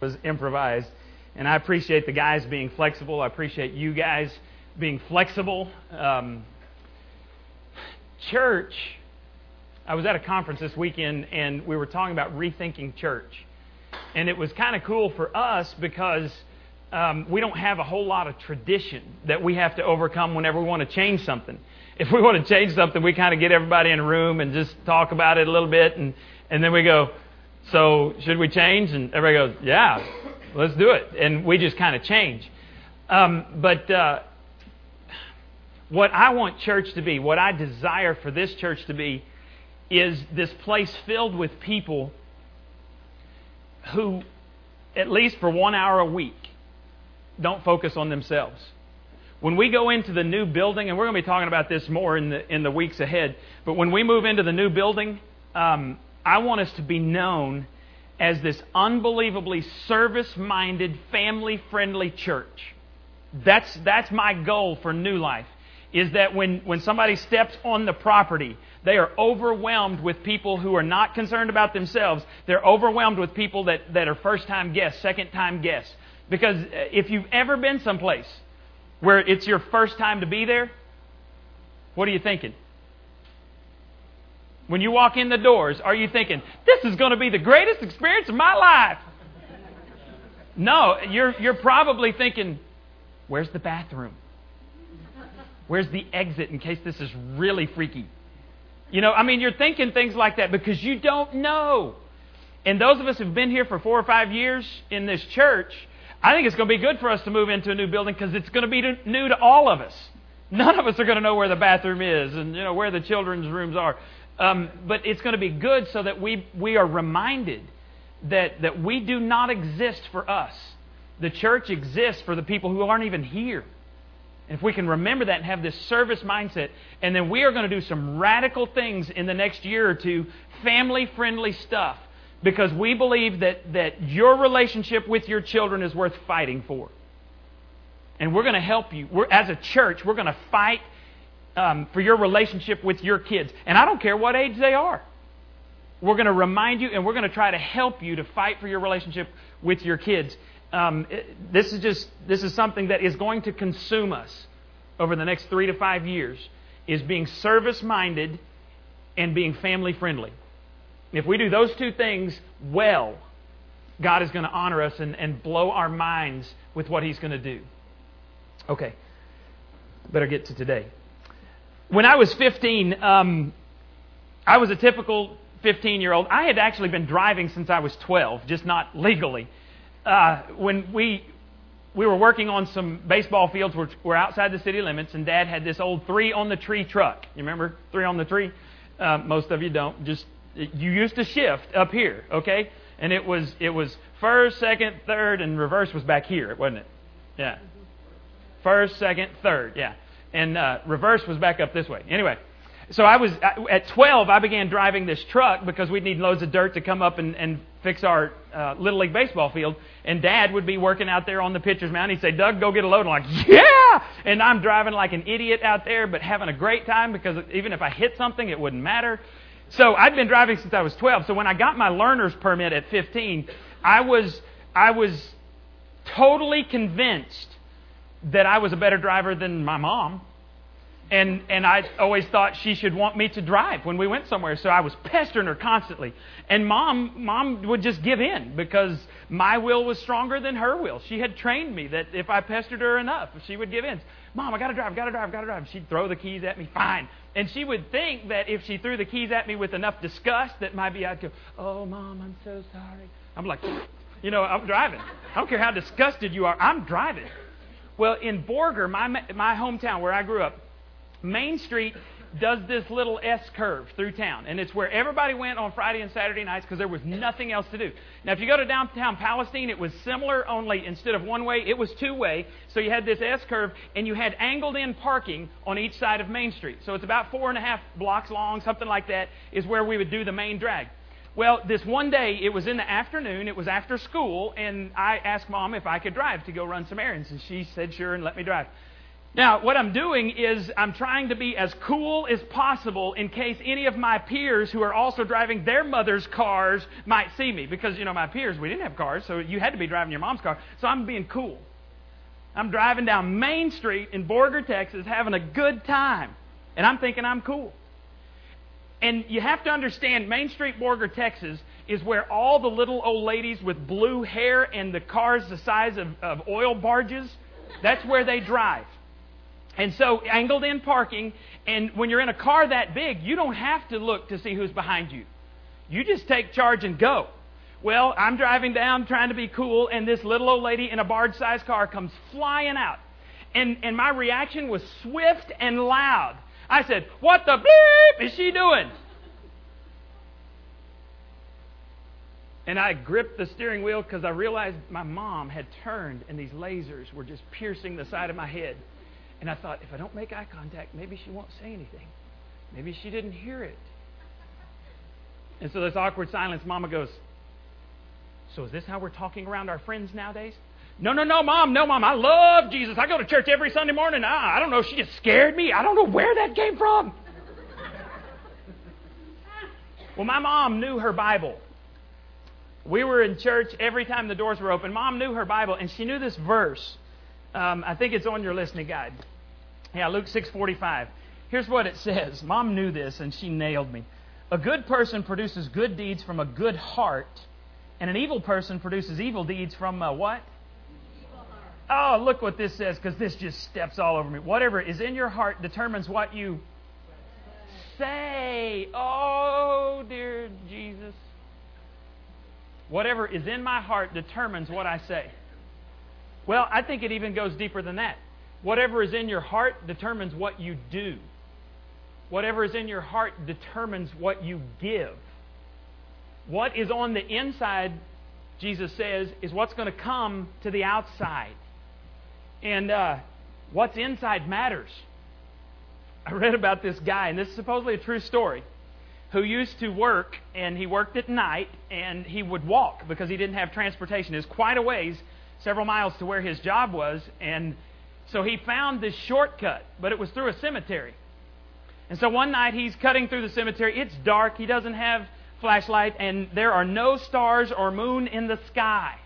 was improvised. And I appreciate the guys being flexible. I appreciate you guys being flexible. Um, church, I was at a conference this weekend and we were talking about rethinking church. And it was kind of cool for us because um, we don't have a whole lot of tradition that we have to overcome whenever we want to change something. If we want to change something, we kind of get everybody in a room and just talk about it a little bit, and, and then we go, So, should we change? And everybody goes, Yeah, let's do it. And we just kind of change. Um, but uh, what I want church to be, what I desire for this church to be, is this place filled with people who, at least for one hour a week, don't focus on themselves. When we go into the new building, and we're going to be talking about this more in the, in the weeks ahead, but when we move into the new building, um, I want us to be known as this unbelievably service minded, family friendly church. That's, that's my goal for New Life. Is that when, when somebody steps on the property, they are overwhelmed with people who are not concerned about themselves. They're overwhelmed with people that, that are first time guests, second time guests. Because uh, if you've ever been someplace where it's your first time to be there, what are you thinking? When you walk in the doors, are you thinking, this is going to be the greatest experience of my life? No, you're, you're probably thinking, where's the bathroom? Where's the exit in case this is really freaky? You know, I mean, you're thinking things like that because you don't know. And those of us who've been here for four or five years in this church, I think it's going to be good for us to move into a new building because it's going to be new to all of us. None of us are going to know where the bathroom is and you know where the children's rooms are. Um, but it's going to be good so that we, we are reminded that, that we do not exist for us. The church exists for the people who aren't even here. And if we can remember that and have this service mindset, and then we are going to do some radical things in the next year or two, family friendly stuff, because we believe that, that your relationship with your children is worth fighting for. And we're going to help you. We're, as a church, we're going to fight um, for your relationship with your kids. And I don't care what age they are. We're going to remind you and we're going to try to help you to fight for your relationship with your kids. Um, this is just this is something that is going to consume us over the next three to five years. Is being service minded and being family friendly. If we do those two things well, God is going to honor us and, and blow our minds with what He's going to do. Okay, better get to today. When I was 15, um, I was a typical 15 year old. I had actually been driving since I was 12, just not legally. Uh, when we we were working on some baseball fields which were outside the city limits, and Dad had this old three on the tree truck. You remember three on the tree? Uh, most of you don't. Just you used to shift up here, okay? And it was it was first, second, third, and reverse was back here, wasn't it? Yeah. First, second, third. Yeah and uh, reverse was back up this way. Anyway, so I was at 12. I began driving this truck because we'd need loads of dirt to come up and, and fix our uh, little league baseball field. And Dad would be working out there on the pitcher's mound. He'd say, "Doug, go get a load." I'm like, "Yeah!" And I'm driving like an idiot out there, but having a great time because even if I hit something, it wouldn't matter. So I'd been driving since I was 12. So when I got my learner's permit at 15, I was I was totally convinced that I was a better driver than my mom. And, and I always thought she should want me to drive when we went somewhere. So I was pestering her constantly. And mom, mom would just give in because my will was stronger than her will. She had trained me that if I pestered her enough, she would give in. Mom, I got to drive, got to drive, got to drive. She'd throw the keys at me. Fine. And she would think that if she threw the keys at me with enough disgust, that maybe I'd go, Oh, mom, I'm so sorry. I'm like, you know, I'm driving. I don't care how disgusted you are. I'm driving. Well, in Borger, my, my hometown where I grew up, Main Street does this little S curve through town. And it's where everybody went on Friday and Saturday nights because there was nothing else to do. Now, if you go to downtown Palestine, it was similar, only instead of one way, it was two way. So you had this S curve, and you had angled in parking on each side of Main Street. So it's about four and a half blocks long, something like that, is where we would do the main drag. Well, this one day, it was in the afternoon, it was after school, and I asked mom if I could drive to go run some errands, and she said sure and let me drive. Now, what I'm doing is I'm trying to be as cool as possible in case any of my peers who are also driving their mother's cars might see me. Because, you know, my peers, we didn't have cars, so you had to be driving your mom's car. So I'm being cool. I'm driving down Main Street in Borger, Texas, having a good time. And I'm thinking I'm cool. And you have to understand, Main Street, Borger, Texas, is where all the little old ladies with blue hair and the cars the size of, of oil barges, that's where they drive. And so, angled in parking, and when you're in a car that big, you don't have to look to see who's behind you. You just take charge and go. Well, I'm driving down trying to be cool, and this little old lady in a barge sized car comes flying out. And, and my reaction was swift and loud. I said, What the bleep is she doing? And I gripped the steering wheel because I realized my mom had turned and these lasers were just piercing the side of my head. And I thought, if I don't make eye contact, maybe she won't say anything. Maybe she didn't hear it. And so this awkward silence, Mama goes, So is this how we're talking around our friends nowadays? No, no, no, Mom, no, Mom. I love Jesus. I go to church every Sunday morning. Ah, I don't know. She just scared me. I don't know where that came from. well, my mom knew her Bible. We were in church every time the doors were open. Mom knew her Bible, and she knew this verse. Um, I think it's on your listening guide. Yeah, Luke 6:45. Here's what it says. Mom knew this and she nailed me. A good person produces good deeds from a good heart, and an evil person produces evil deeds from a what? Oh, look what this says because this just steps all over me. Whatever is in your heart determines what you say. Oh, dear Jesus. Whatever is in my heart determines what I say. Well, I think it even goes deeper than that. Whatever is in your heart determines what you do. Whatever is in your heart determines what you give. What is on the inside, Jesus says, is what's going to come to the outside. And uh, what's inside matters. I read about this guy, and this is supposedly a true story, who used to work, and he worked at night, and he would walk because he didn't have transportation. It was quite a ways several miles to where his job was. And so he found this shortcut, but it was through a cemetery. And so one night he's cutting through the cemetery. It's dark. He doesn't have flashlight, and there are no stars or moon in the sky.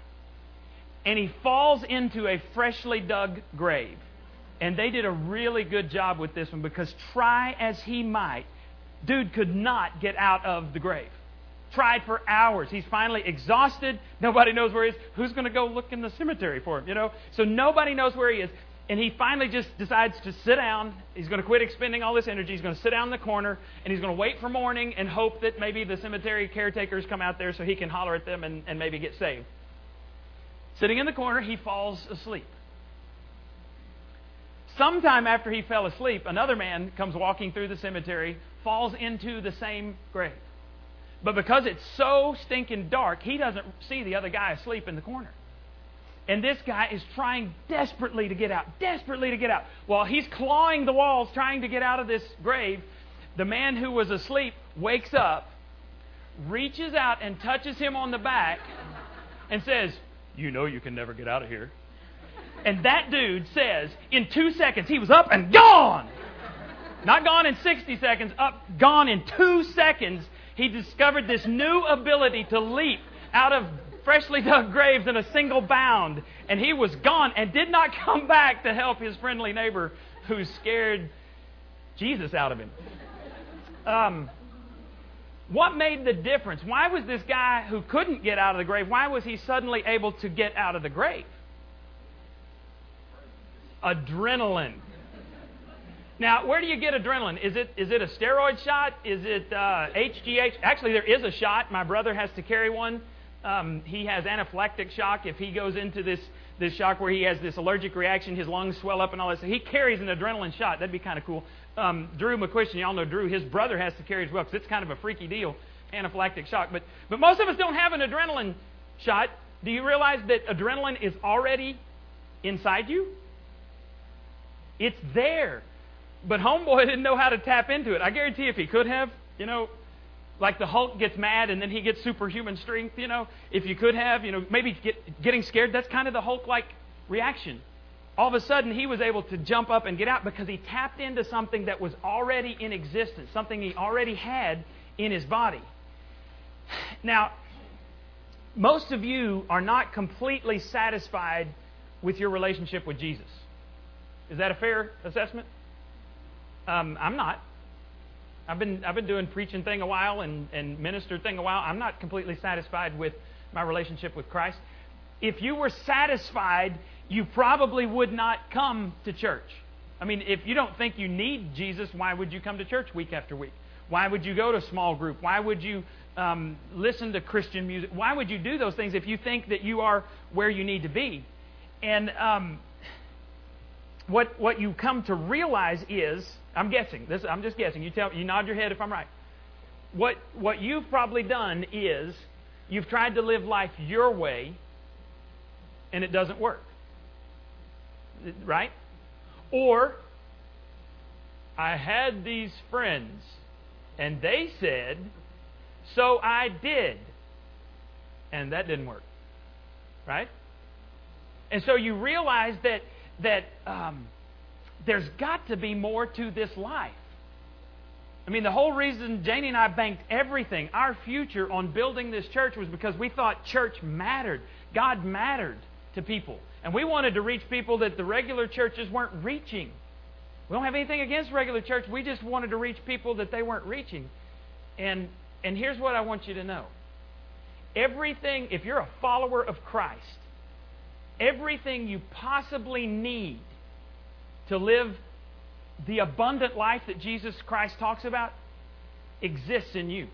And he falls into a freshly dug grave. And they did a really good job with this one because try as he might, dude could not get out of the grave tried for hours. He's finally exhausted. Nobody knows where he is. Who's going to go look in the cemetery for him? You know? So nobody knows where he is. And he finally just decides to sit down. He's going to quit expending all this energy. He's going to sit down in the corner and he's going to wait for morning and hope that maybe the cemetery caretakers come out there so he can holler at them and, and maybe get saved. Sitting in the corner, he falls asleep. Sometime after he fell asleep, another man comes walking through the cemetery, falls into the same grave. But because it's so stinking dark, he doesn't see the other guy asleep in the corner. And this guy is trying desperately to get out, desperately to get out. While he's clawing the walls trying to get out of this grave, the man who was asleep wakes up, reaches out and touches him on the back, and says, You know you can never get out of here. And that dude says, in two seconds, he was up and gone. Not gone in 60 seconds, up, gone in two seconds he discovered this new ability to leap out of freshly dug graves in a single bound. And he was gone and did not come back to help his friendly neighbor who scared Jesus out of him. Um, what made the difference? Why was this guy who couldn't get out of the grave, why was he suddenly able to get out of the grave? Adrenaline. Now, where do you get adrenaline? Is it is it a steroid shot? Is it uh, HGH? Actually, there is a shot. My brother has to carry one. Um, he has anaphylactic shock. If he goes into this this shock where he has this allergic reaction, his lungs swell up and all that. So he carries an adrenaline shot. That'd be kind of cool. Um, Drew McQuistion, y'all know Drew. His brother has to carry as well because it's kind of a freaky deal, anaphylactic shock. But but most of us don't have an adrenaline shot. Do you realize that adrenaline is already inside you? It's there. But Homeboy didn't know how to tap into it. I guarantee if he could have, you know, like the Hulk gets mad and then he gets superhuman strength, you know, if you could have, you know, maybe get, getting scared, that's kind of the Hulk like reaction. All of a sudden he was able to jump up and get out because he tapped into something that was already in existence, something he already had in his body. Now, most of you are not completely satisfied with your relationship with Jesus. Is that a fair assessment? Um, I'm not. I've been I've been doing preaching thing a while and, and minister thing a while. I'm not completely satisfied with my relationship with Christ. If you were satisfied, you probably would not come to church. I mean, if you don't think you need Jesus, why would you come to church week after week? Why would you go to a small group? Why would you um, listen to Christian music? Why would you do those things if you think that you are where you need to be? And um, what what you come to realize is, I'm guessing. This I'm just guessing. You tell you nod your head if I'm right. What what you've probably done is you've tried to live life your way, and it doesn't work. Right? Or I had these friends, and they said, so I did. And that didn't work. Right? And so you realize that, that um, there's got to be more to this life. I mean, the whole reason Janie and I banked everything, our future, on building this church was because we thought church mattered. God mattered to people. And we wanted to reach people that the regular churches weren't reaching. We don't have anything against regular church. We just wanted to reach people that they weren't reaching. And and here's what I want you to know. Everything, if you're a follower of Christ, everything you possibly need to live the abundant life that Jesus Christ talks about exists in you.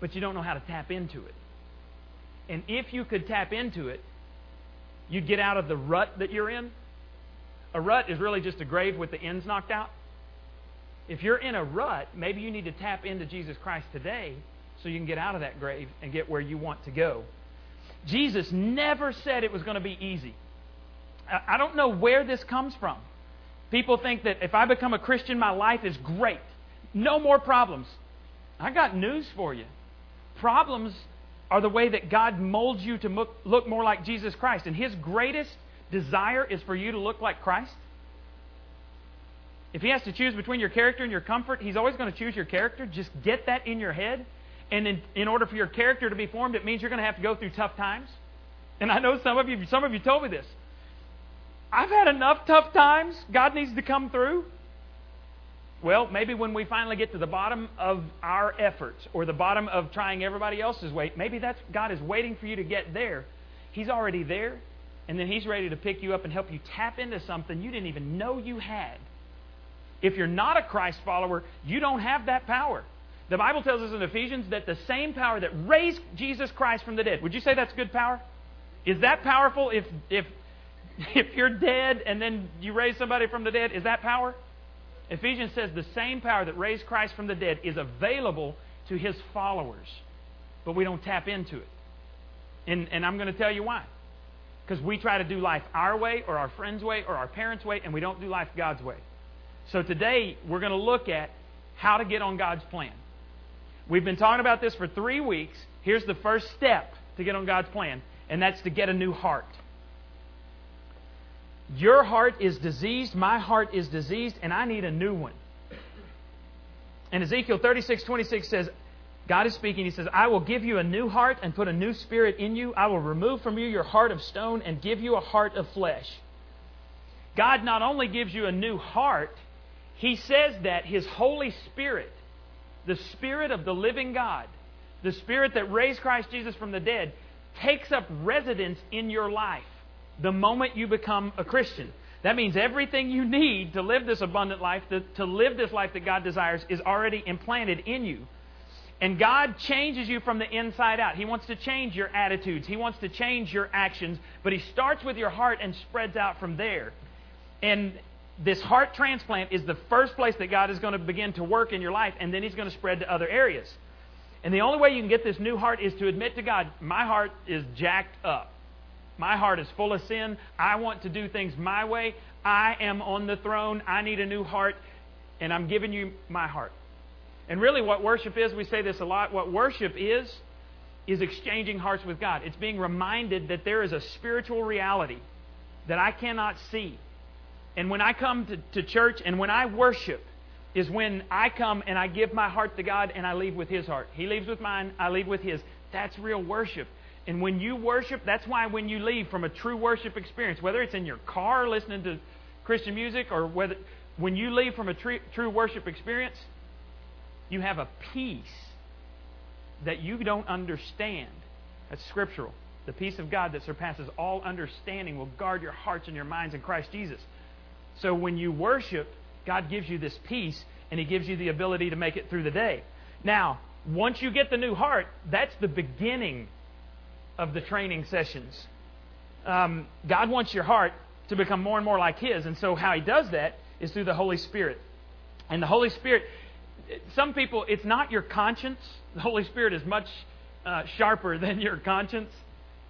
But you don't know how to tap into it. And if you could tap into it, you'd get out of the rut that you're in. A rut is really just a grave with the ends knocked out. If you're in a rut, maybe you need to tap into Jesus Christ today so you can get out of that grave and get where you want to go. Jesus never said it was going to be easy. I don't know where this comes from. People think that if I become a Christian, my life is great. No more problems. I got news for you. Problems are the way that God molds you to look more like Jesus Christ. And His greatest desire is for you to look like Christ. If he has to choose between your character and your comfort, he's always going to choose your character. Just get that in your head. And in, in order for your character to be formed, it means you're going to have to go through tough times. And I know some of you, some of you told me this. I've had enough tough times. God needs to come through. Well, maybe when we finally get to the bottom of our efforts or the bottom of trying everybody else's way, maybe that's God is waiting for you to get there. He's already there, and then He's ready to pick you up and help you tap into something you didn't even know you had. If you're not a Christ follower, you don't have that power. The Bible tells us in Ephesians that the same power that raised Jesus Christ from the dead. Would you say that's good power? Is that powerful if if if you're dead and then you raise somebody from the dead? Is that power? Ephesians says the same power that raised Christ from the dead is available to his followers, but we don't tap into it. And, and I'm going to tell you why. Because we try to do life our way or our friend's way or our parents' way, and we don't do life God's way. So today we're going to look at how to get on God's plan. We've been talking about this for three weeks. Here's the first step to get on God's plan, and that's to get a new heart. Your heart is diseased, my heart is diseased, and I need a new one. And Ezekiel 36 26 says, God is speaking. He says, I will give you a new heart and put a new spirit in you. I will remove from you your heart of stone and give you a heart of flesh. God not only gives you a new heart, he says that His Holy Spirit, the Spirit of the living God, the Spirit that raised Christ Jesus from the dead, takes up residence in your life the moment you become a Christian. That means everything you need to live this abundant life, to, live this life that God desires, is already implanted in you. And God changes you from the inside out. He wants to change your attitudes. He wants to change your actions. But He starts with your heart and spreads out from there. And this heart transplant is the first place that God is going to begin to work in your life, and then He's going to spread to other areas. And the only way you can get this new heart is to admit to God, my heart is jacked up. My heart is full of sin. I want to do things my way. I am on the throne. I need a new heart, and I'm giving you my heart. And really, what worship is, we say this a lot, what worship is, is exchanging hearts with God. It's being reminded that there is a spiritual reality that I cannot see. And when I come to, to church and when I worship, is when I come and I give my heart to God and I leave with His heart. He leaves with mine, I leave with His. That's real worship. And when you worship, that's why when you leave from a true worship experience, whether it's in your car listening to Christian music or whether when you leave from a true, true worship experience, you have a peace that you don't understand. That's scriptural. The peace of God that surpasses all understanding will guard your hearts and your minds in Christ Jesus. So when you worship, God gives you this peace and He gives you the ability to make it through the day. Now, once you get the new heart, that's the beginning of the training sessions. Um, God wants your heart to become more and more like His. And so, how He does that is through the Holy Spirit. And the Holy Spirit, some people, it's not your conscience. The Holy Spirit is much uh, sharper than your conscience.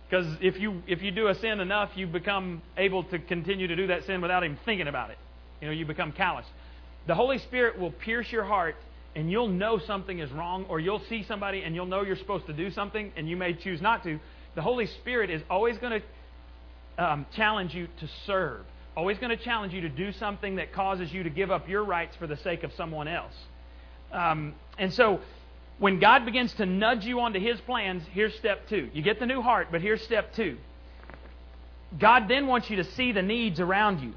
Because if you, if you do a sin enough, you become able to continue to do that sin without even thinking about it. You know, you become callous. The Holy Spirit will pierce your heart and you'll know something is wrong, or you'll see somebody and you'll know you're supposed to do something and you may choose not to. The Holy Spirit is always going to um, challenge you to serve, always going to challenge you to do something that causes you to give up your rights for the sake of someone else. Um, and so, when God begins to nudge you onto His plans, here's step two. You get the new heart, but here's step two. God then wants you to see the needs around you.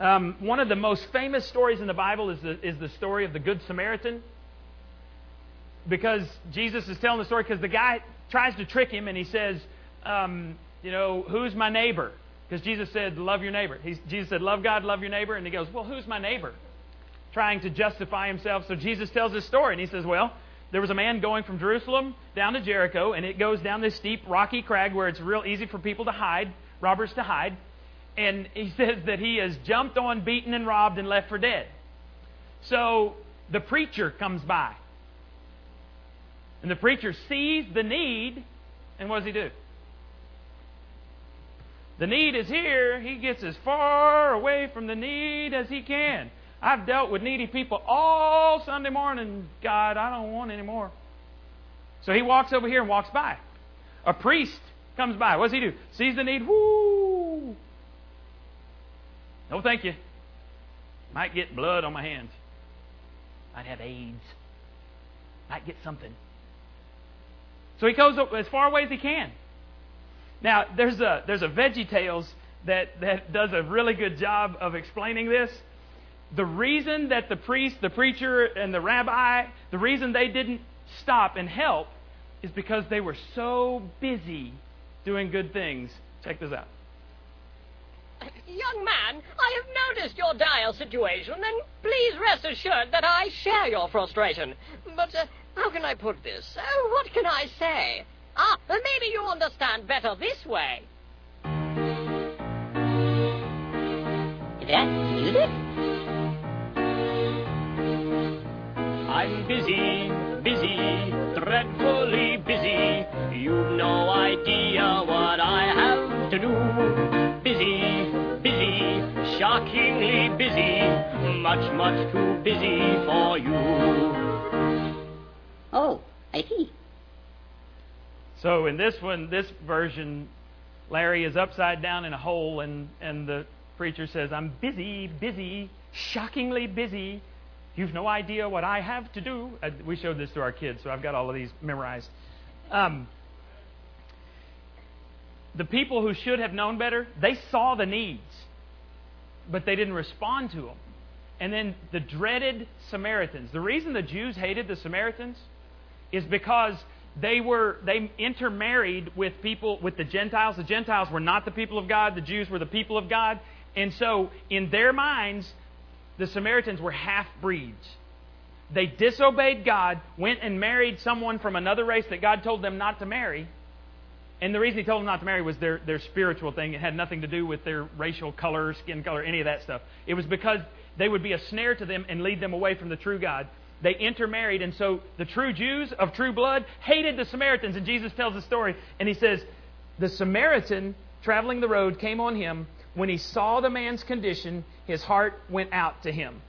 Um, one of the most famous stories in the Bible is the, is the story of the Good Samaritan. Because Jesus is telling the story because the guy tries to trick him and he says, um, You know, who's my neighbor? Because Jesus said, Love your neighbor. Jesus said, Love God, love your neighbor. And he goes, Well, who's my neighbor? Trying to justify himself. So Jesus tells this story and he says, Well, there was a man going from Jerusalem down to Jericho, and it goes down this steep, rocky crag where it's real easy for people to hide, robbers to hide and he says that he is jumped on, beaten, and robbed and left for dead. So the preacher comes by. And the preacher sees the need, and what does he do? The need is here. He gets as far away from the need as he can. I've dealt with needy people all Sunday morning. God, I don't want any more. So he walks over here and walks by. A priest comes by. What does he do? Sees the need. Whoo! No, thank you. Might get blood on my hands. Might have AIDS. Might get something. So he goes as far away as he can. Now, there's a, there's a Veggie Tales that, that does a really good job of explaining this. The reason that the priest, the preacher, and the rabbi, the reason they didn't stop and help is because they were so busy doing good things. Check this out. Young man, I have noticed your dire situation, and please rest assured that I share your frustration. But uh, how can I put this? Uh, what can I say? Ah, maybe you understand better this way. That music? I'm busy, busy, dreadfully busy. You've no idea what I have to do. Busy, busy, shockingly busy, much, much too busy for you. Oh, I see. So in this one, this version, Larry is upside down in a hole, and, and the preacher says, I'm busy, busy, shockingly busy. You've no idea what I have to do. Uh, we showed this to our kids, so I've got all of these memorized. Um, the people who should have known better, they saw the needs, but they didn't respond to them. And then the dreaded Samaritans. The reason the Jews hated the Samaritans is because they were they intermarried with people with the Gentiles. The Gentiles were not the people of God, the Jews were the people of God. And so in their minds, the Samaritans were half breeds. They disobeyed God, went and married someone from another race that God told them not to marry, and the reason he told them not to marry was their, their spiritual thing. It had nothing to do with their racial color, skin color, any of that stuff. It was because they would be a snare to them and lead them away from the true God. They intermarried, and so the true Jews of true blood hated the Samaritans. And Jesus tells the story, and he says, The Samaritan traveling the road came on him. When he saw the man's condition, his heart went out to him.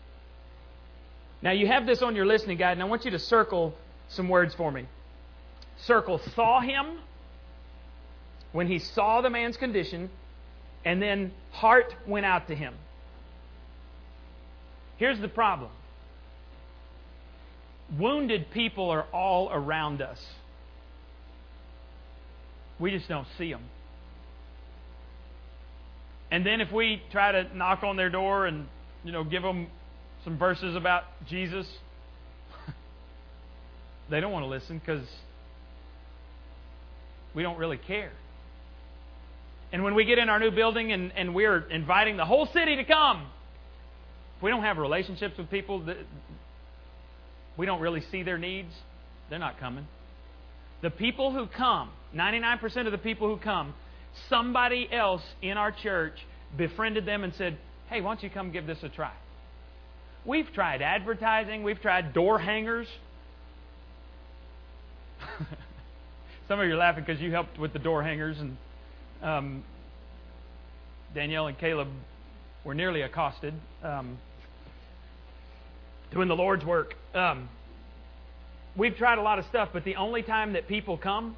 Now, you have this on your listening guide, and I want you to circle some words for me. Circle saw him when he saw the man's condition, and then heart went out to him. Here's the problem wounded people are all around us. We just don't see them. And then if we try to knock on their door and, you know, give them some verses about Jesus, they don't want to listen because we don't really care. And when we get in our new building and, and we're inviting the whole city to come, if we don't have relationships with people, we don't really see their needs, they're not coming. The people who come, 99% of the people who come, somebody else in our church befriended them and said, hey, why don't you come give this a try? We've tried advertising, we've tried door hangers. Some of you are laughing because you helped with the door hangers, and um, Danielle and Caleb were nearly accosted um, doing the Lord's work. Um, we've tried a lot of stuff, but the only time that people come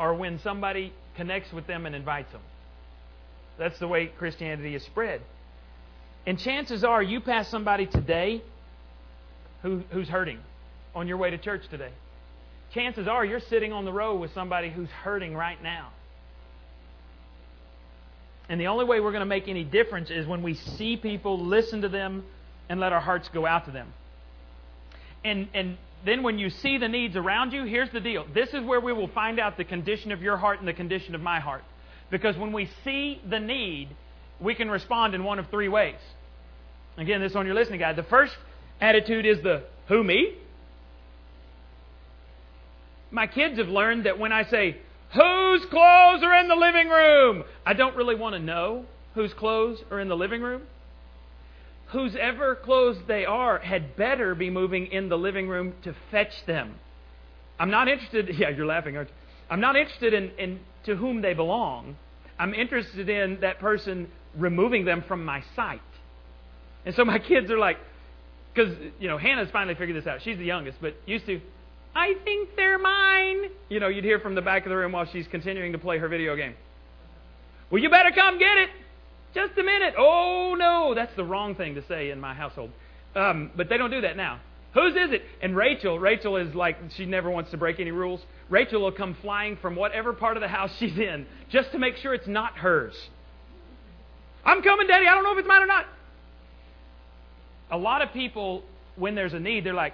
are when somebody connects with them and invites them. That's the way Christianity is spread. And chances are you pass somebody today who, who's hurting on your way to church today. Chances are you're sitting on the road with somebody who's hurting right now. And the only way we're going to make any difference is when we see people, listen to them, and let our hearts go out to them. And, and then when you see the needs around you, here's the deal. This is where we will find out the condition of your heart and the condition of my heart. Because when we see the need, we can respond in one of three ways. Again, this on your listening guide. The first attitude is the who me? My kids have learned that when I say, whose clothes are in the living room? I don't really want to know whose clothes are in the living room. Whose ever clothes they are had better be moving in the living room to fetch them. I'm not interested, yeah, you're laughing, aren't you? I'm not interested in, in to whom they belong. I'm interested in that person removing them from my sight. And so my kids are like, because, you know, Hannah's finally figured this out. She's the youngest, but used to, I think they're mine. You know, you'd hear from the back of the room while she's continuing to play her video game. Well, you better come get it. Just a minute. Oh, no. That's the wrong thing to say in my household. Um, but they don't do that now. Whose is it? And Rachel, Rachel is like, she never wants to break any rules. Rachel will come flying from whatever part of the house she's in just to make sure it's not hers. I'm coming, Daddy. I don't know if it's mine or not. A lot of people, when there's a need, they're like,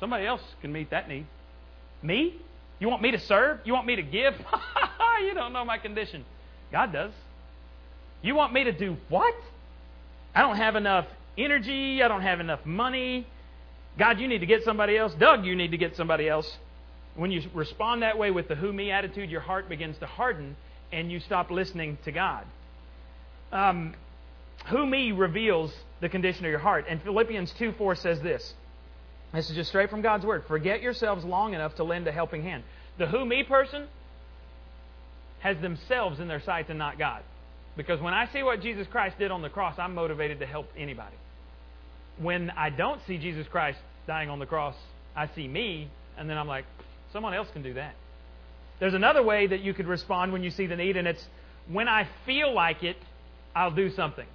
somebody else can meet that need. Me? You want me to serve? You want me to give? you don't know my condition. God does. You want me to do what? I don't have enough energy. I don't have enough money. God, you need to get somebody else. Doug, you need to get somebody else. When you respond that way with the who me attitude, your heart begins to harden and you stop listening to God. Um, who me reveals the condition of your heart. And Philippians 2 4 says this. This is just straight from God's Word. Forget yourselves long enough to lend a helping hand. The who me person has themselves in their sights and not God. Because when I see what Jesus Christ did on the cross, I'm motivated to help anybody when I don't see Jesus Christ dying on the cross, I see me, and then I'm like, someone else can do that. There's another way that you could respond when you see the need, and it's when I feel like it, I'll do something.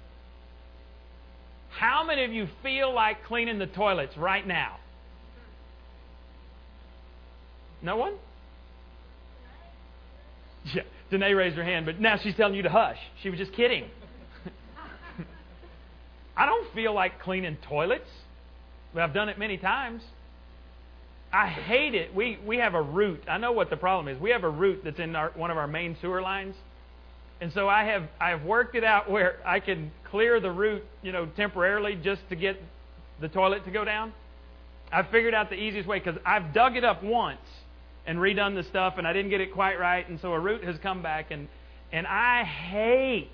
How many of you feel like cleaning the toilets right now? No one? Yeah, Danae raised her hand, but now she's telling you to hush. She was just kidding. I don't feel like cleaning toilets, but I've done it many times. I hate it. We, we have a root. I know what the problem is. We have a root that's in our, one of our main sewer lines. And so I have I have worked it out where I can clear the root, you know, temporarily just to get the toilet to go down. I've figured out the easiest way because I've dug it up once and redone the stuff and I didn't get it quite right, and so a root has come back and and I hate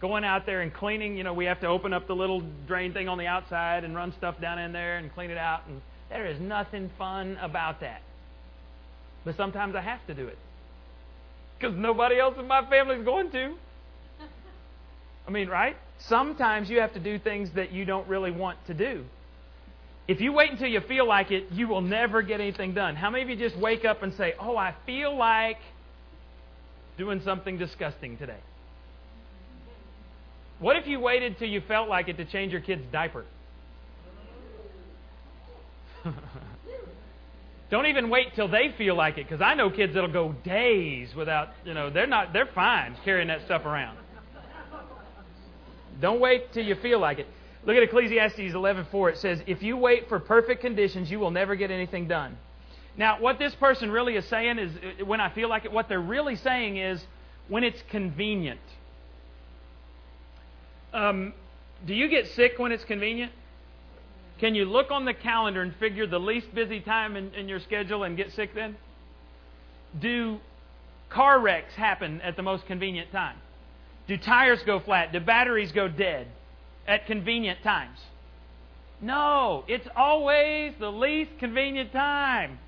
going out there and cleaning. You know, we have to open up the little drain thing on the outside and run stuff down in there and clean it out. And there is nothing fun about that. But sometimes I have to do it because nobody else in my family is going to. I mean, right? Sometimes you have to do things that you don't really want to do. If you wait until you feel like it, you will never get anything done. How many of you just wake up and say, Oh, I feel like doing something disgusting today? What if you waited till you felt like it to change your kid's diaper? Don't even wait till they feel like it, because I know kids that'll go days without, you know, they're not, they're fine carrying that stuff around. Don't wait till you feel like it. Look at Ecclesiastes 11:4. It says, "If you wait for perfect conditions, you will never get anything done." Now, what this person really is saying is, uh, when I feel like it, what they're really saying is, when it's convenient. Um, do you get sick when it's convenient? Can you look on the calendar and figure the least busy time in, in your schedule and get sick then? Do car wrecks happen at the most convenient time? Do tires go flat? Do batteries go dead at convenient times? No, it's always the least convenient time.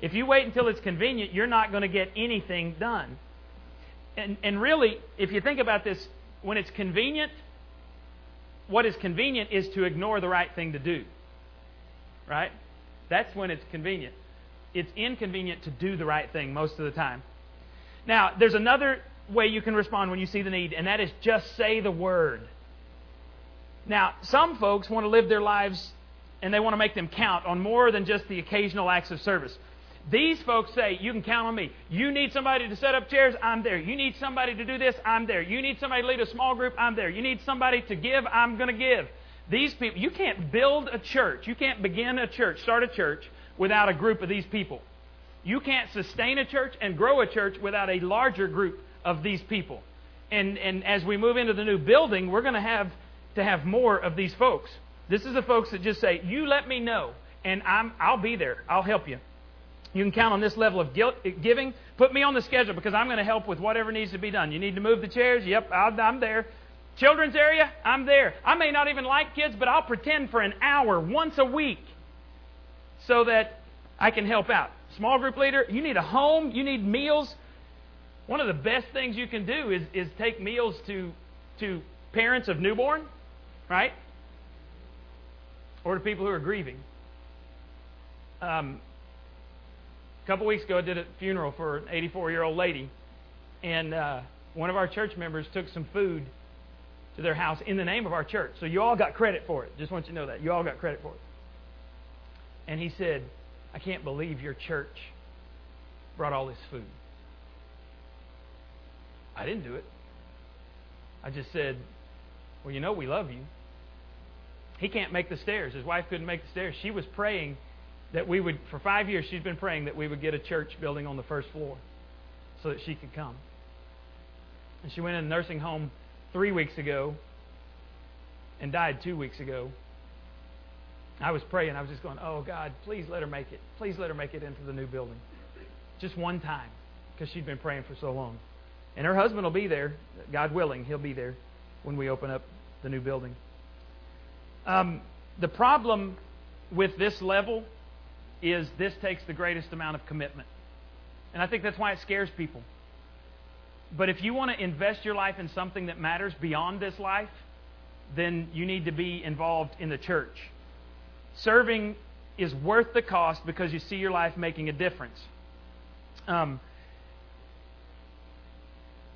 If you wait until it's convenient, you're not going to get anything done. And, and really, if you think about this, when it's convenient, what is convenient is to ignore the right thing to do. Right? That's when it's convenient. It's inconvenient to do the right thing most of the time. Now, there's another way you can respond when you see the need, and that is just say the word. Now, some folks want to live their lives and they want to make them count on more than just the occasional acts of service. These folks say, You can count on me. You need somebody to set up chairs, I'm there. You need somebody to do this, I'm there. You need somebody to lead a small group, I'm there. You need somebody to give, I'm going to give. These people, you can't build a church, you can't begin a church, start a church without a group of these people. You can't sustain a church and grow a church without a larger group of these people. And, and as we move into the new building, we're going to have to have more of these folks. This is the folks that just say, You let me know, and I'm, I'll be there. I'll help you. You can count on this level of guilt, eh, giving. Put me on the schedule because I'm going to help with whatever needs to be done. You need to move the chairs? Yep, I'm there. Children's area? I'm there. I may not even like kids, but I'll pretend for an hour once a week so that I can help out. Small group leader, you need a home, you need meals. One of the best things you can do is, is take meals to, to parents of newborn, right? Or to people who are grieving. Um, a couple weeks ago, I did a funeral for an 84 year old lady, and uh, one of our church members took some food to their house in the name of our church. So you all got credit for it. Just want you to know that. You all got credit for it. And he said, I can't believe your church brought all this food. I didn't do it. I just said, Well, you know, we love you. He can't make the stairs. His wife couldn't make the stairs. She was praying that we would, for five years, she's been praying that we would get a church building on the first floor so that she could come. And she went in a nursing home three weeks ago and died two weeks ago. I was praying. I was just going, oh, God, please let her make it. Please let her make it into the new building. Just one time because she'd been praying for so long. And her husband will be there, God willing, he'll be there when we open up the new building. Um, the problem with this level is this takes the greatest amount of commitment. And I think that's why it scares people. But if you want to invest your life in something that matters beyond this life, then you need to be involved in the church. Serving is worth the cost because you see your life making a difference. Um,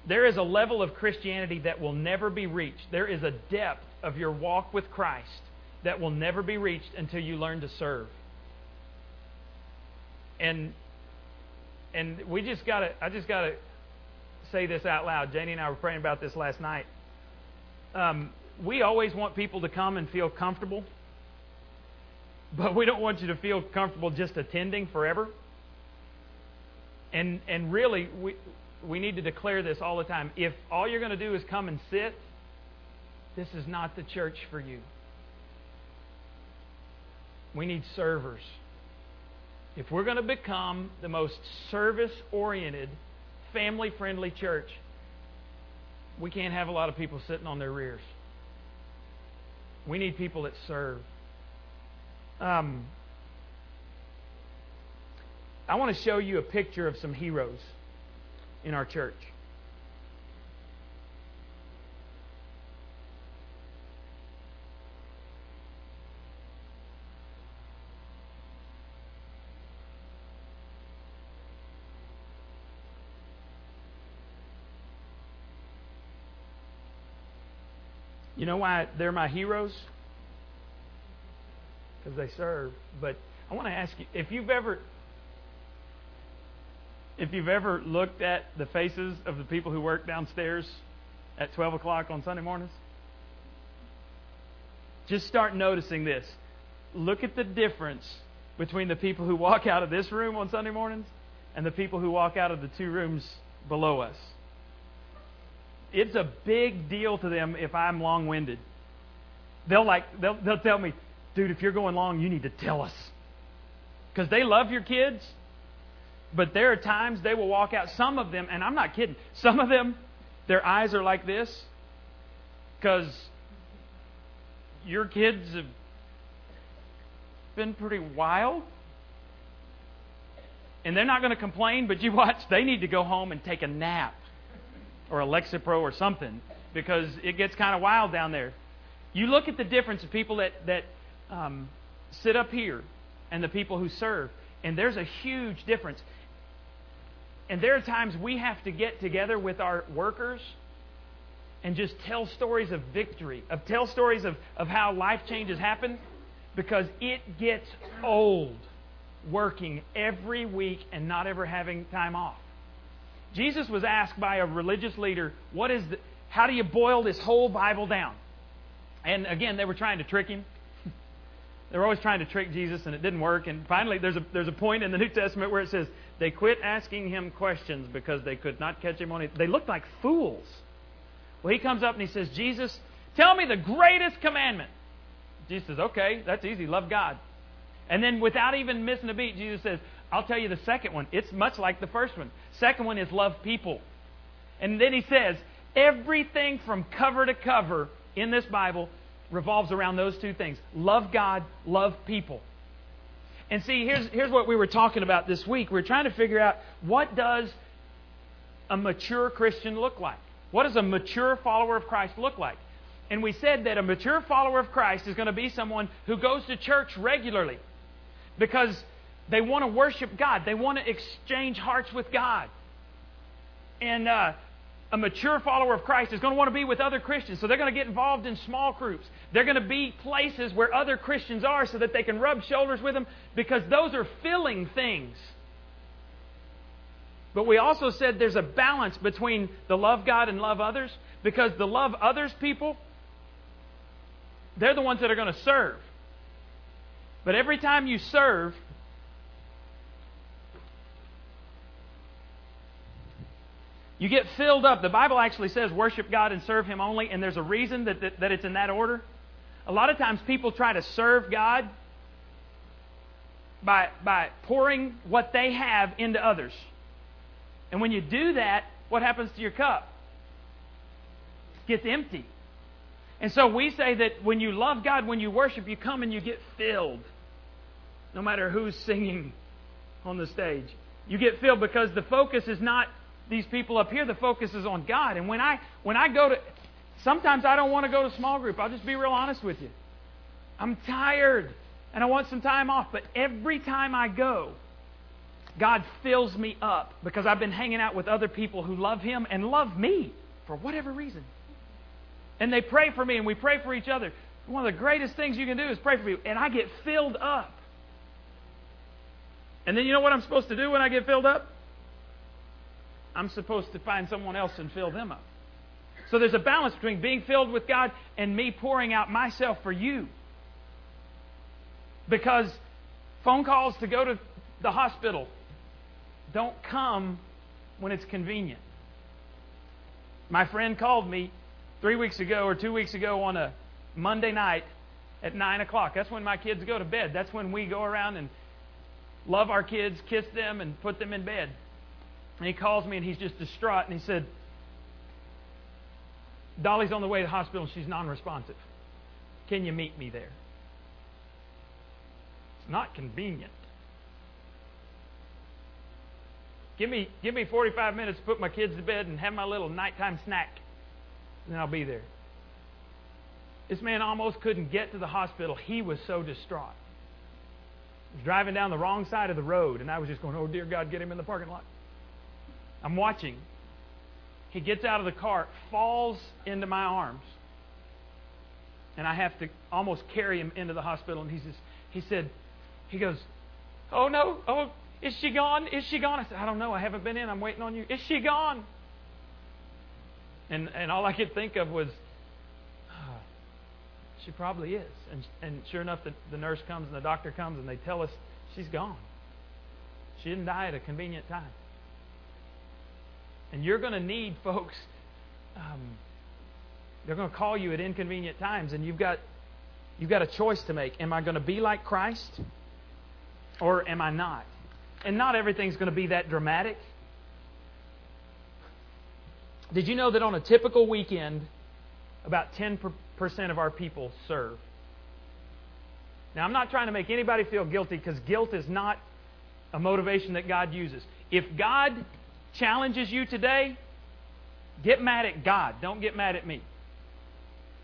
there is a level of Christianity that will never be reached. There is a depth of your walk with Christ that will never be reached until you learn to serve and and we just got to I just got to say this out loud. Janie and I were praying about this last night. Um, we always want people to come and feel comfortable, but we don't want you to feel comfortable just attending forever. And and really, we we need to declare this all the time. If all you're going to do is come and sit, this is not the church for you. We need servers. If we're going to become the most service oriented, family friendly church, we can't have a lot of people sitting on their rears. We need people that serve. Um, I want to show you a picture of some heroes in our church. You know why they're my heroes? Because they serve. But I want to ask you if you've ever if you've ever looked at the faces of the people who work downstairs at 12 o'clock on Sunday mornings, just start noticing this. Look at the difference between the people who walk out of this room on Sunday mornings and the people who walk out of the two rooms below us. It's a big deal to them if I'm long-winded. They'll like they'll they'll tell me, "Dude, if you're going long, you need to tell us." Cuz they love your kids but there are times they will walk out, some of them, and I'm not kidding, some of them, their eyes are like this because your kids have been pretty wild. And they're not going to complain, but you watch, they need to go home and take a nap or a Lexapro or something because it gets kind of wild down there. You look at the difference of people that, that um, sit up here and the people who serve, and there's a huge difference. And there are times we have to get together with our workers and just tell stories of victory, of tell stories of, of how life changes happen because it gets old working every week and not ever having time off. Jesus was asked by a religious leader, what is the, how do you boil this whole Bible down? And again, they were trying to trick him. They were always trying to trick Jesus, and it didn't work. And finally, there's a, there's a point in the New Testament where it says, they quit asking him questions because they could not catch him on it. They looked like fools. Well, he comes up and he says, Jesus, tell me the greatest commandment. Jesus says, okay, that's easy. Love God. And then without even missing a beat, Jesus says, I'll tell you the second one. It's much like the first one. Second one is love people. And then he says, everything from cover to cover in this Bible revolves around those two things love God, love people. And see, here's, here's what we were talking about this week. We are trying to figure out what does a mature Christian look like? What does a mature follower of Christ look like? And we said that a mature follower of Christ is going to be someone who goes to church regularly because they want to worship God. They want to exchange hearts with God. And uh, a mature follower of Christ is going to want to be with other Christians. So they're going to get involved in small groups. They're going to be places where other Christians are so that they can rub shoulders with them because those are filling things. But we also said there's a balance between the love God and love others because the love others people, they're the ones that are going to serve. But every time you serve, You get filled up. The Bible actually says worship God and serve Him only, and there's a reason that, that, that, it's in that order. A lot of times people try to serve God by, by pouring what they have into others. And when you do that, what happens to your cup? Gets empty. And so we say that when you love God, when you worship, you come and you get filled. No matter who's singing on the stage. You get filled because the focus is not these people up here, the focus is on God. And when I when I go to sometimes I don't want to go to small group. I'll just be real honest with you. I'm tired and I want some time off, but every time I go, God fills me up because I've been hanging out with other people who love him and love me for whatever reason. And they pray for me and we pray for each other. One of the greatest things you can do is pray for me. And I get filled up. And then you know what I'm supposed to do when I get filled up? I'm supposed to find someone else and fill them up. So there's a balance between being filled with God and me pouring out myself for you. Because phone calls to go to the hospital don't come when it's convenient. My friend called me three weeks ago or two weeks ago on a Monday night at 9 o'clock. That's when my kids go to bed. That's when we go around and love our kids, kiss them, and put them in bed. And he calls me and he's just distraught. And he said, Dolly's on the way to the hospital and she's non responsive. Can you meet me there? It's not convenient. Give me, give me 45 minutes to put my kids to bed and have my little nighttime snack, and I'll be there. This man almost couldn't get to the hospital. He was so distraught. He was driving down the wrong side of the road, and I was just going, Oh, dear God, get him in the parking lot. I'm watching. He gets out of the car, falls into my arms. and I have to almost carry him into the hospital. And he says, he said, he goes, oh no, oh, is she gone? Is she gone? I said, I don't know. I haven't been in. I'm waiting on you. Is she gone? And and all I could think of was, oh, she probably is. And and sure enough, the, the nurse comes and the doctor comes and they tell us she's gone. She didn't die at a convenient time. And you're going to need folks. Um, they're going to call you at inconvenient times, and you've got you've got a choice to make. Am I going to be like Christ, or am I not? And not everything's going to be that dramatic. Did you know that on a typical weekend, about 10% of our people serve? Now, I'm not trying to make anybody feel guilty because guilt is not a motivation that God uses. If God challenges you today, get mad at God. Don't get mad at me.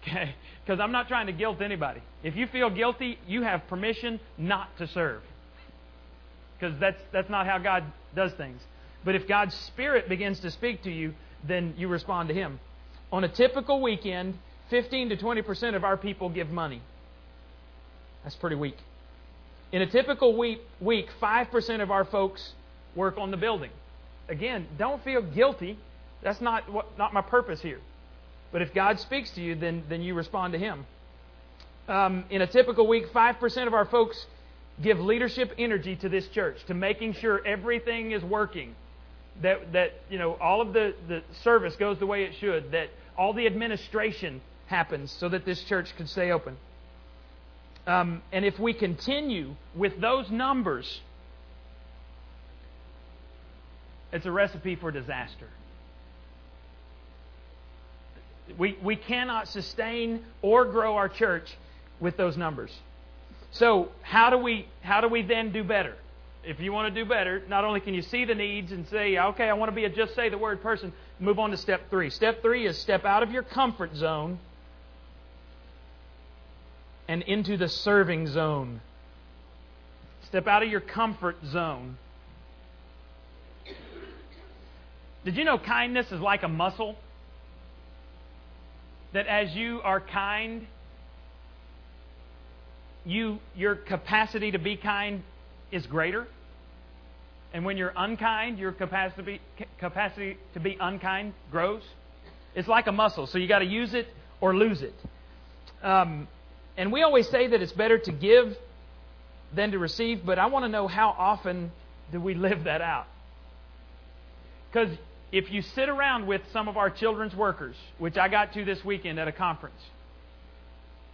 Okay? Because I'm not trying to guilt anybody. If you feel guilty, you have permission not to serve. Because that's, that's not how God does things. But if God's Spirit begins to speak to you, then you respond to Him. On a typical weekend, 15 to 20% of our people give money. That's pretty weak. In a typical week, week 5% of our folks work on the building. Again, don't feel guilty. That's not, what, not my purpose here. But if God speaks to you, then, then you respond to Him. Um, in a typical week, 5% of our folks give leadership energy to this church, to making sure everything is working, that, that you know, all of the, the service goes the way it should, that all the administration happens so that this church can stay open. Um, and if we continue with those numbers, it's a recipe for disaster. We, we cannot sustain or grow our church with those numbers. So, how do we, how do we then do better? If you want to do better, not only can you see the needs and say, okay, I want to be a just say the word person, move on to step three. Step three is step out of your comfort zone and into the serving zone. Step out of your comfort zone. Did you know kindness is like a muscle? That as you are kind, you your capacity to be kind is greater. And when you're unkind, your capacity capacity to be unkind grows. It's like a muscle, so you got to use it or lose it. Um, and we always say that it's better to give than to receive, but I want to know how often do we live that out? Because if you sit around with some of our children's workers, which I got to this weekend at a conference,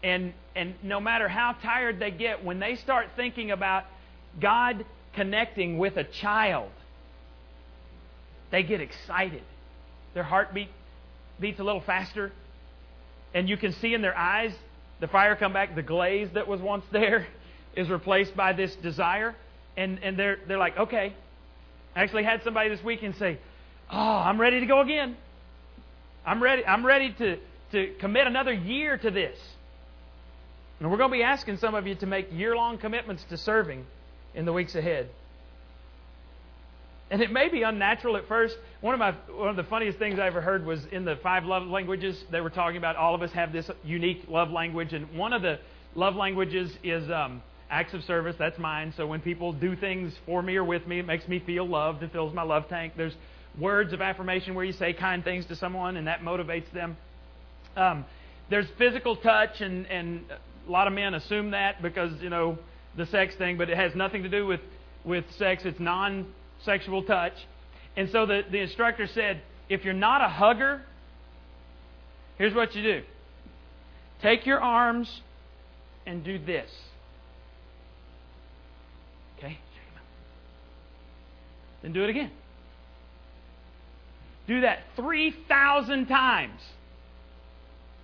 and, and no matter how tired they get, when they start thinking about God connecting with a child, they get excited. Their heartbeat beats a little faster, and you can see in their eyes the fire come back, the glaze that was once there is replaced by this desire. And, and they're, they're like, okay. I actually had somebody this weekend say, oh, I'm ready to go again. I'm ready, I'm ready to, to commit another year to this. And we're going to be asking some of you to make year long commitments to serving in the weeks ahead. And it may be unnatural at first. One of my one of the funniest things I ever heard was in the five love languages. They were talking about all of us have this unique love language, and one of the love languages is um, acts of service. That's mine. So when people do things for me or with me, it makes me feel loved and fills my love tank. There's words of affirmation where you say kind things to someone, and that motivates them. Um, there's physical touch, and and a lot of men assume that because you know the sex thing, but it has nothing to do with with sex. It's non sexual touch. And so the, the instructor said, if you're not a hugger, here's what you do take your arms and do this. Okay? Then do it again. Do that 3,000 times.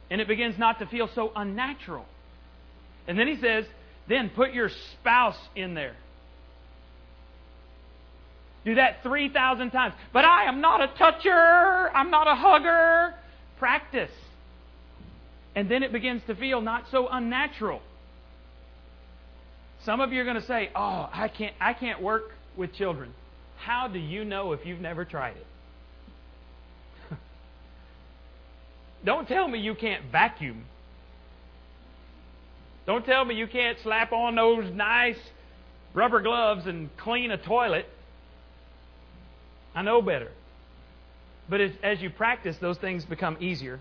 And it begins not to feel so unnatural. And then he says, then put your spouse in there. Do that 3,000 times. But I am not a toucher. I'm not a hugger. Practice. And then it begins to feel not so unnatural. Some of you are going to say, "Oh, I can't I can't work with children." How do you know if you've never tried it? Don't tell me you can't vacuum. Don't tell me you can't slap on those nice rubber gloves and clean a toilet. I know better. But as, you practice, those things become easier.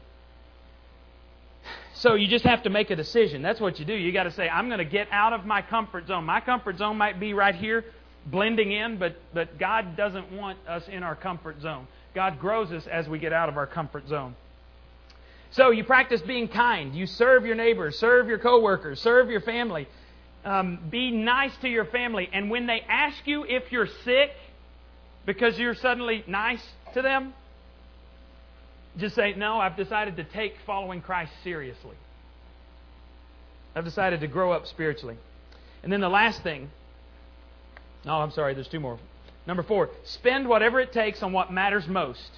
So you just have to make a decision. That's what you do. You got to say, I'm going to get out of my comfort zone. My comfort zone might be right here, blending in, but, but God doesn't want us in our comfort zone. God grows us as we get out of our comfort zone. So you practice being kind. You serve your neighbors, serve your coworkers, serve your family. Um, be nice to your family. And when they ask you if you're sick because you're suddenly nice to them, just say, No, I've decided to take following Christ seriously. I've decided to grow up spiritually. And then the last thing, no, I'm sorry, there's two more. Number four, spend whatever it takes on what matters most.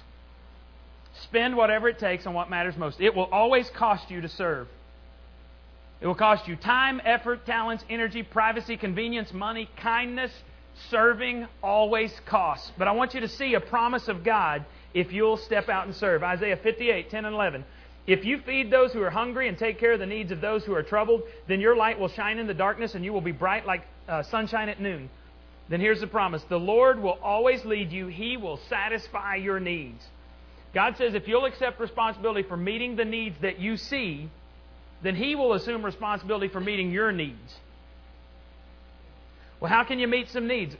Spend whatever it takes on what matters most. It will always cost you to serve. It will cost you time, effort, talents, energy, privacy, convenience, money, kindness. Serving always costs. But I want you to see a promise of God if you'll step out and serve. Isaiah 58, 10 and 11. If you feed those who are hungry and take care of the needs of those who are troubled, then your light will shine in the darkness and you will be bright like uh, sunshine at noon. Then here's the promise The Lord will always lead you, He will satisfy your needs. God says if you'll accept responsibility for meeting the needs that you see, then He will assume responsibility for meeting your needs. Well, how can you meet some needs?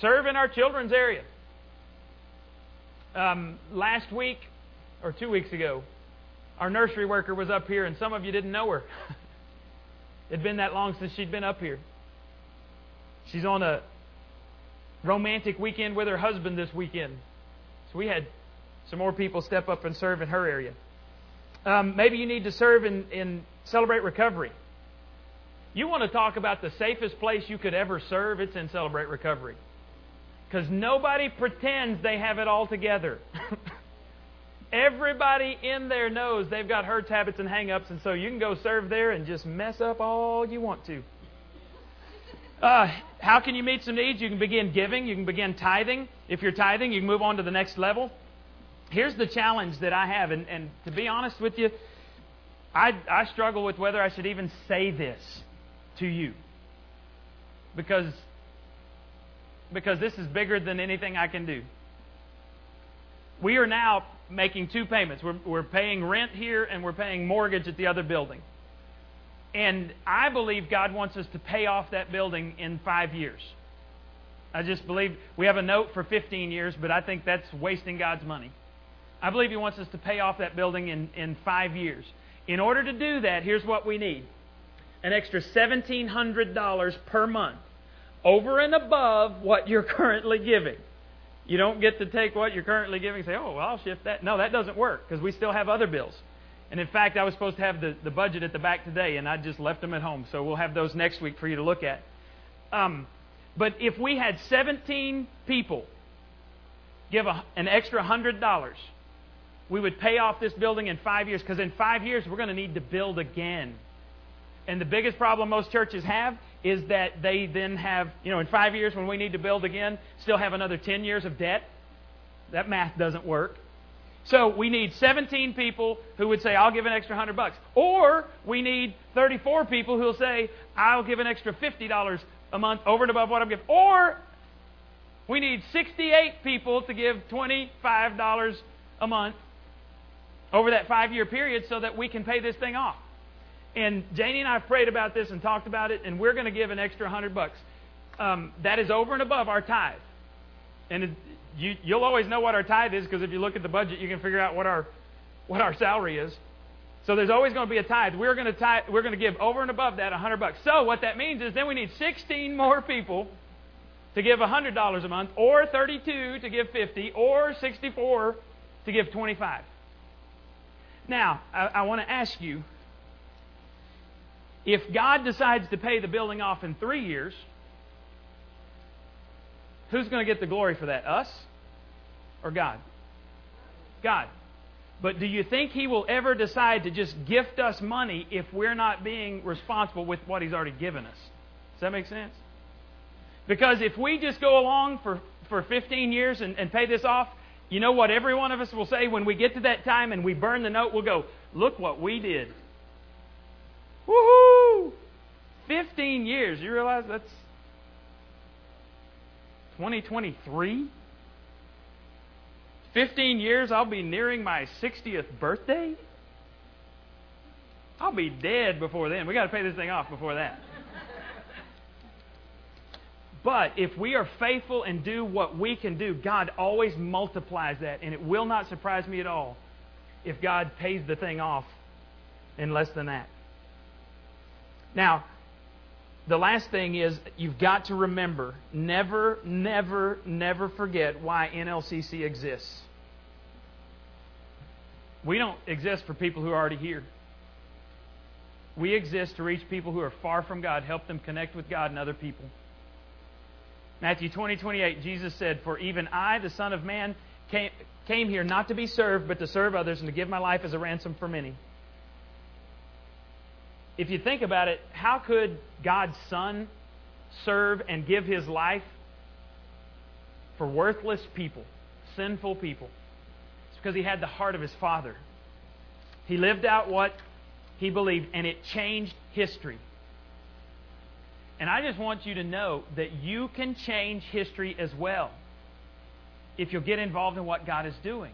Serve in our children's area um, last week or two weeks ago, our nursery worker was up here, and some of you didn't know her. It'd been that long since she'd been up here. She's on a romantic weekend with her husband this weekend. So we had some more people step up and serve in her area. Um, maybe you need to serve in, in Celebrate Recovery. You want to talk about the safest place you could ever serve? It's in Celebrate Recovery. Because nobody pretends they have it all together. Everybody in there knows they've got hurts, habits, and hang-ups, and so you can go serve there and just mess up all you want to. Uh, how can you meet some needs? You can begin giving. You can begin tithing. If you're tithing, you can move on to the next level. Here's the challenge that I have, and, and to be honest with you, I, I struggle with whether I should even say this to you. Because because this is bigger than anything I can do. We are now making two payments. We're, we're paying rent here and we're paying mortgage at the other building. And I believe God wants us to pay off that building in five years. I just believe we have a note for 15 years, but I think that's wasting God's money. I believe He wants us to pay off that building in, in five years. In order to do that, here's what we need an extra $1,700 per month over and above what you're currently giving. You don't get to take what you're currently giving and say, oh, well, I'll shift that. No, that doesn't work because we still have other bills. And in fact, I was supposed to have the, the budget at the back today, and I just left them at home. So we'll have those next week for you to look at. Um, but if we had 17 people give a, an extra $100, we would pay off this building in five years because in five years we're going to need to build again. And the biggest problem most churches have is that they then have, you know, in five years when we need to build again, still have another 10 years of debt. That math doesn't work. So we need 17 people who would say, I'll give an extra 100 bucks. Or we need 34 people who will say, I'll give an extra $50 a month over and above what I'm giving. Or we need 68 people to give $25 a month over that five year period so that we can pay this thing off. And Janie and I prayed about this and talked about it, and we're going to give an extra hundred bucks. Um, that is over and above our tithe. And it, you, you'll always know what our tithe is because if you look at the budget, you can figure out what our what our salary is. So there's always going to be a tithe. We're going to tithe, we're going to give over and above that a hundred bucks. So what that means is then we need 16 more people to give hundred dollars a month, or 32 to give 50, or 64 to give 25. Now I, I want to ask you if God decides to pay the building off in three years, who's going to get the glory for that? Us or God? God. But do you think He will ever decide to just gift us money if we're not being responsible with what He's already given us? Does that make sense? Because if we just go along for, for 15 years and, and pay this off, you know what every one of us will say when we get to that time and we burn the note? We'll go, Look what we did. Woohoo! 15 years. You realize that's 2023? 15 years, I'll be nearing my 60th birthday? I'll be dead before then. we got to pay this thing off before that. But if we are faithful and do what we can do, God always multiplies that. And it will not surprise me at all if God pays the thing off in less than that. Now, the last thing is you've got to remember never, never, never forget why NLCC exists. We don't exist for people who are already here. We exist to reach people who are far from God, help them connect with God and other people. Matthew 20, 28, Jesus said, For even I, the Son of Man, came, came here not to be served, but to serve others and to give my life as a ransom for many. If you think about it, how could God's Son serve and give his life for worthless people, sinful people? It's because he had the heart of his Father. He lived out what he believed, and it changed history. And I just want you to know that you can change history as well if you'll get involved in what God is doing.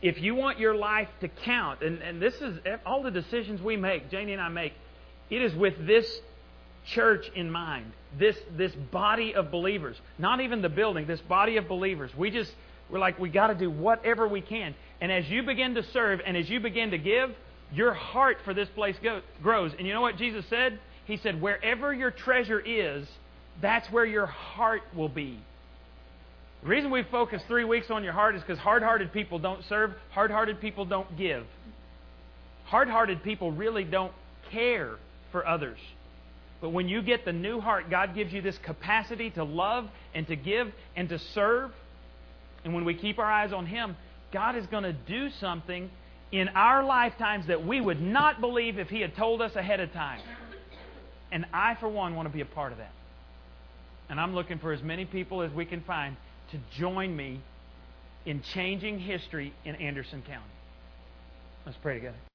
If you want your life to count, and, and this is all the decisions we make, Janie and I make, it is with this church in mind, this, this body of believers, not even the building, this body of believers. We just, we're like, we got to do whatever we can. And as you begin to serve and as you begin to give, your heart for this place grows. And you know what Jesus said? He said, Wherever your treasure is, that's where your heart will be. The reason we focus three weeks on your heart is because hard hearted people don't serve, hard hearted people don't give. Hard hearted people really don't care for others. But when you get the new heart, God gives you this capacity to love and to give and to serve. And when we keep our eyes on Him, God is going to do something in our lifetimes that we would not believe if He had told us ahead of time. And I, for one, want to be a part of that. And I'm looking for as many people as we can find to join me in changing history in Anderson County. Let's pray together.